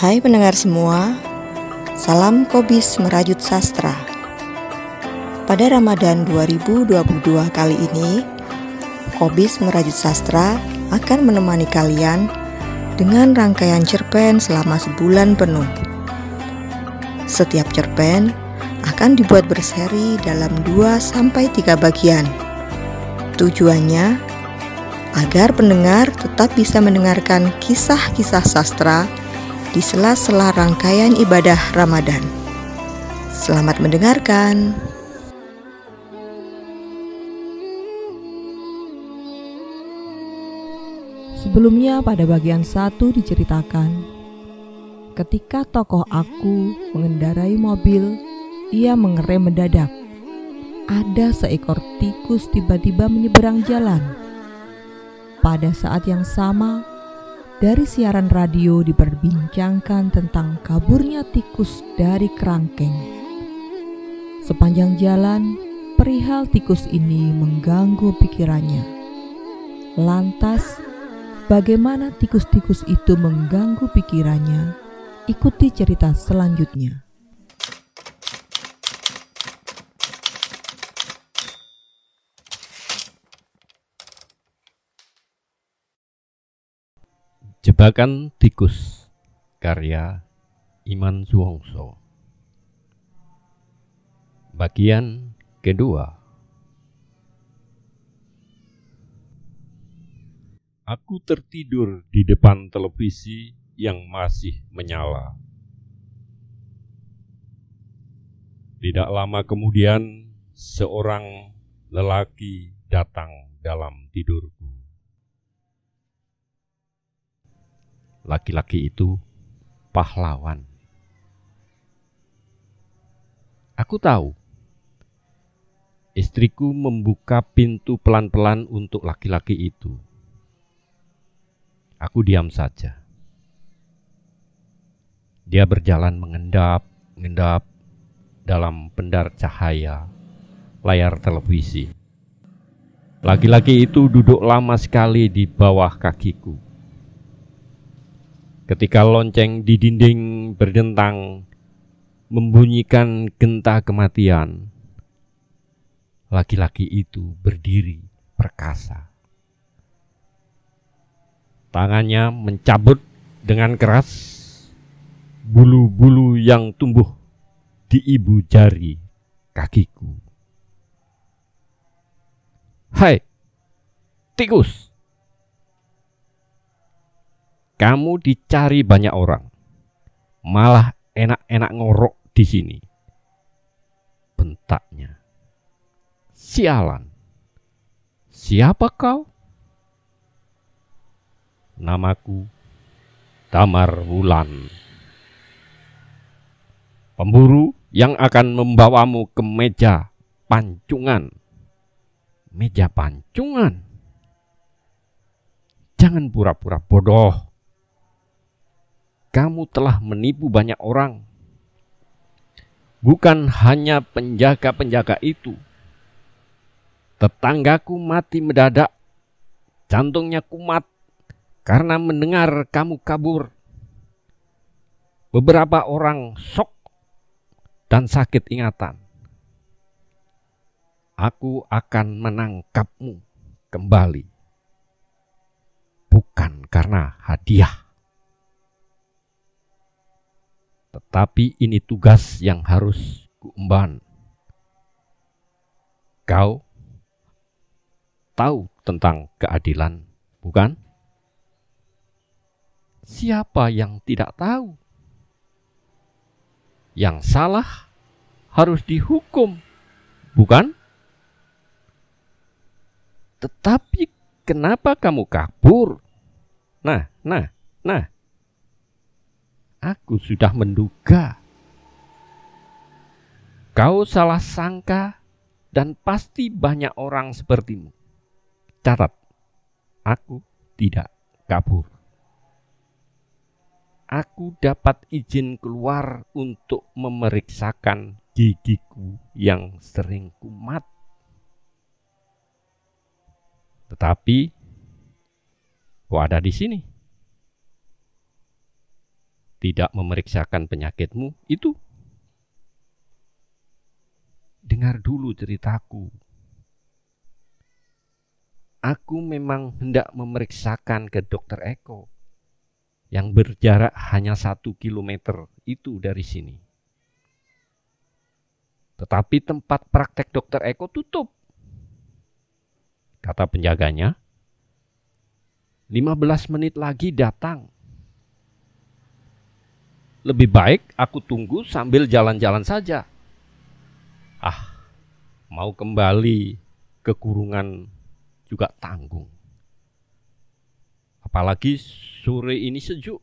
Hai pendengar semua, salam Kobis Merajut Sastra. Pada Ramadan 2022 kali ini, Kobis Merajut Sastra akan menemani kalian dengan rangkaian cerpen selama sebulan penuh. Setiap cerpen akan dibuat berseri dalam 2 sampai 3 bagian. Tujuannya agar pendengar tetap bisa mendengarkan kisah-kisah sastra di sela-sela rangkaian ibadah Ramadan. Selamat mendengarkan. Sebelumnya pada bagian satu diceritakan Ketika tokoh aku mengendarai mobil Ia mengerem mendadak Ada seekor tikus tiba-tiba menyeberang jalan Pada saat yang sama dari siaran radio diperbincangkan tentang kaburnya tikus dari kerangkeng. Sepanjang jalan, perihal tikus ini mengganggu pikirannya. Lantas, bagaimana tikus-tikus itu mengganggu pikirannya? Ikuti cerita selanjutnya. Jebakan Tikus Karya Iman Suhongso Bagian kedua Aku tertidur di depan televisi yang masih menyala. Tidak lama kemudian, seorang lelaki datang dalam tidurku. Laki-laki itu pahlawan. Aku tahu istriku membuka pintu pelan-pelan untuk laki-laki itu. Aku diam saja. Dia berjalan mengendap, mengendap dalam pendar cahaya layar televisi. Laki-laki itu duduk lama sekali di bawah kakiku ketika lonceng di dinding berdentang membunyikan genta kematian, laki-laki itu berdiri perkasa. Tangannya mencabut dengan keras bulu-bulu yang tumbuh di ibu jari kakiku. Hai, tikus! Kamu dicari banyak orang. Malah enak-enak ngorok di sini. Bentaknya. Sialan. Siapa kau? Namaku Damar Wulan. Pemburu yang akan membawamu ke meja pancungan. Meja pancungan. Jangan pura-pura bodoh kamu telah menipu banyak orang. Bukan hanya penjaga-penjaga itu. Tetanggaku mati mendadak. Jantungnya kumat karena mendengar kamu kabur. Beberapa orang sok dan sakit ingatan. Aku akan menangkapmu kembali. Bukan karena hadiah tetapi ini tugas yang harus kuemban. Kau tahu tentang keadilan, bukan? Siapa yang tidak tahu? Yang salah harus dihukum, bukan? Tetapi kenapa kamu kabur? Nah, nah, nah. Aku sudah menduga. Kau salah sangka dan pasti banyak orang sepertimu. Catat, aku tidak kabur. Aku dapat izin keluar untuk memeriksakan gigiku yang sering kumat. Tetapi, kau ada di sini. Tidak memeriksakan penyakitmu itu? Dengar dulu ceritaku. Aku memang hendak memeriksakan ke dokter Eko yang berjarak hanya satu kilometer itu dari sini. Tetapi tempat praktek dokter Eko tutup. Kata penjaganya, 15 menit lagi datang. Lebih baik aku tunggu sambil jalan-jalan saja. Ah, mau kembali ke kurungan juga tanggung. Apalagi sore ini sejuk.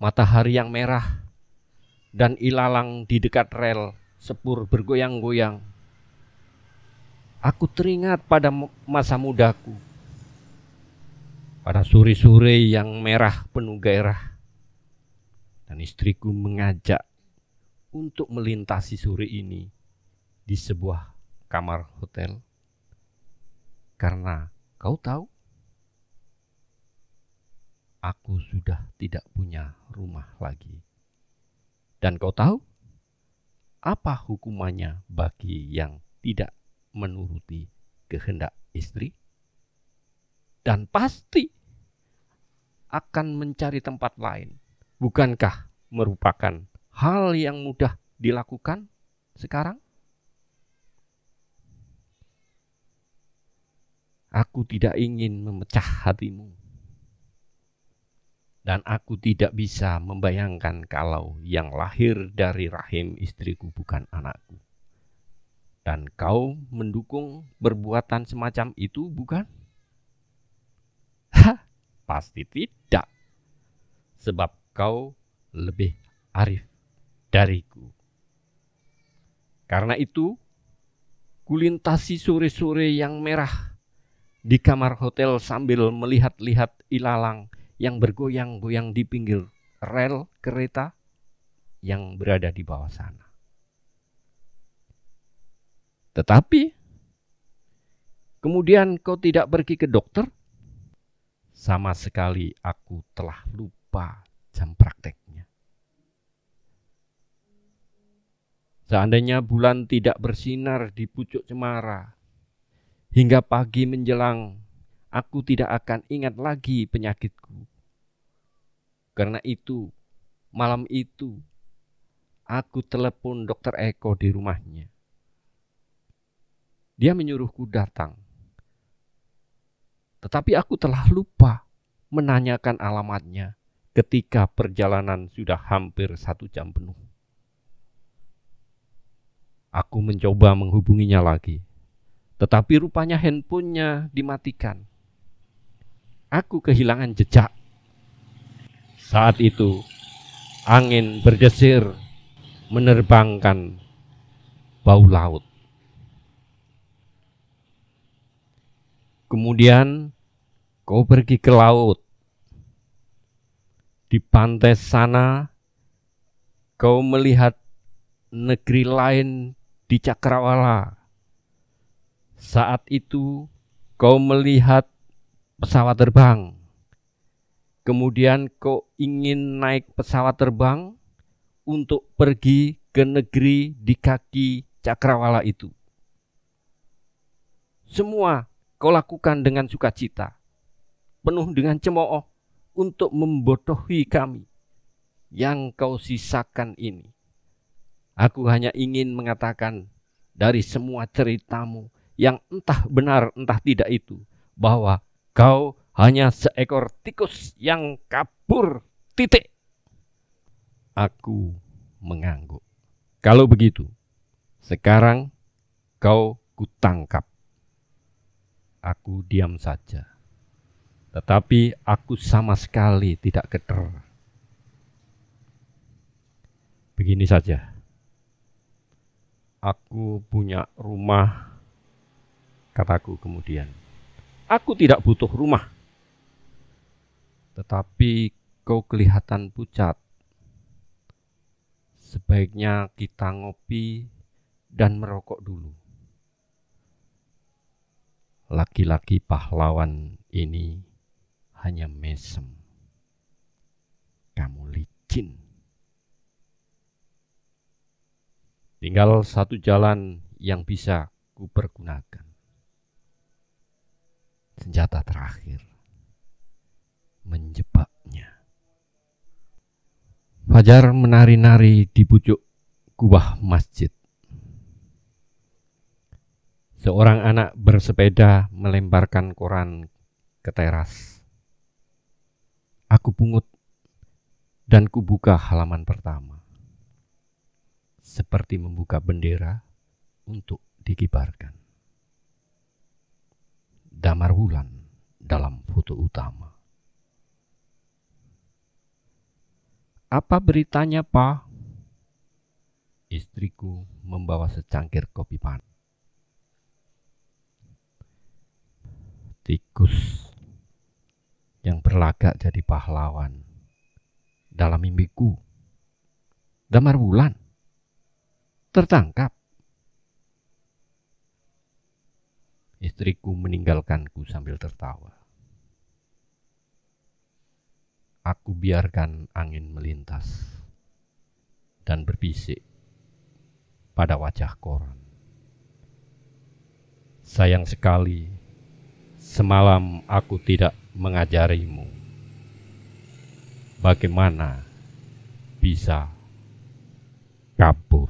Matahari yang merah dan ilalang di dekat rel sepur bergoyang-goyang. Aku teringat pada masa mudaku. Pada sore-sore yang merah penuh gairah. Dan istriku mengajak untuk melintasi sore ini di sebuah kamar hotel. Karena kau tahu, aku sudah tidak punya rumah lagi. Dan kau tahu apa hukumannya bagi yang tidak menuruti kehendak istri? Dan pasti akan mencari tempat lain. Bukankah merupakan hal yang mudah dilakukan sekarang? Aku tidak ingin memecah hatimu. Dan aku tidak bisa membayangkan kalau yang lahir dari rahim istriku bukan anakku. Dan kau mendukung perbuatan semacam itu, bukan? Hah, pasti tidak. Sebab kau lebih arif dariku. Karena itu, kulintasi sore-sore yang merah di kamar hotel sambil melihat-lihat ilalang yang bergoyang-goyang di pinggir rel kereta yang berada di bawah sana. Tetapi kemudian kau tidak pergi ke dokter? Sama sekali aku telah lupa jam prakteknya. Seandainya bulan tidak bersinar di pucuk cemara, hingga pagi menjelang, aku tidak akan ingat lagi penyakitku. Karena itu, malam itu, aku telepon dokter Eko di rumahnya. Dia menyuruhku datang. Tetapi aku telah lupa menanyakan alamatnya ketika perjalanan sudah hampir satu jam penuh. Aku mencoba menghubunginya lagi, tetapi rupanya handphonenya dimatikan. Aku kehilangan jejak saat itu angin berdesir menerbangkan bau laut. Kemudian kau pergi ke laut. Di pantai sana kau melihat negeri lain di Cakrawala. Saat itu kau melihat pesawat terbang kemudian kau ingin naik pesawat terbang untuk pergi ke negeri di kaki cakrawala itu. Semua kau lakukan dengan sukacita, penuh dengan cemooh untuk membodohi kami yang kau sisakan ini. Aku hanya ingin mengatakan dari semua ceritamu yang entah benar entah tidak itu bahwa kau hanya seekor tikus yang kabur titik. Aku mengangguk. Kalau begitu, sekarang kau kutangkap. Aku diam saja. Tetapi aku sama sekali tidak keter. Begini saja. Aku punya rumah, kataku kemudian. Aku tidak butuh rumah tetapi kau kelihatan pucat. Sebaiknya kita ngopi dan merokok dulu. Laki-laki pahlawan ini hanya mesem. licin. Tinggal satu jalan yang bisa kupergunakan. Senjata terakhir. Menjebaknya. Fajar menari-nari di pucuk kubah masjid. Seorang anak bersepeda melemparkan koran ke teras. Aku pungut dan kubuka halaman pertama. Seperti membuka bendera untuk dikibarkan. Damar bulan dalam foto utama. Apa beritanya, Pak? Istriku membawa secangkir kopi panas. tikus yang berlagak jadi pahlawan dalam mimpiku. Damar bulan tertangkap. Istriku meninggalkanku sambil tertawa. Aku biarkan angin melintas dan berbisik pada wajah koran. Sayang sekali Semalam aku tidak mengajarimu bagaimana bisa kabur.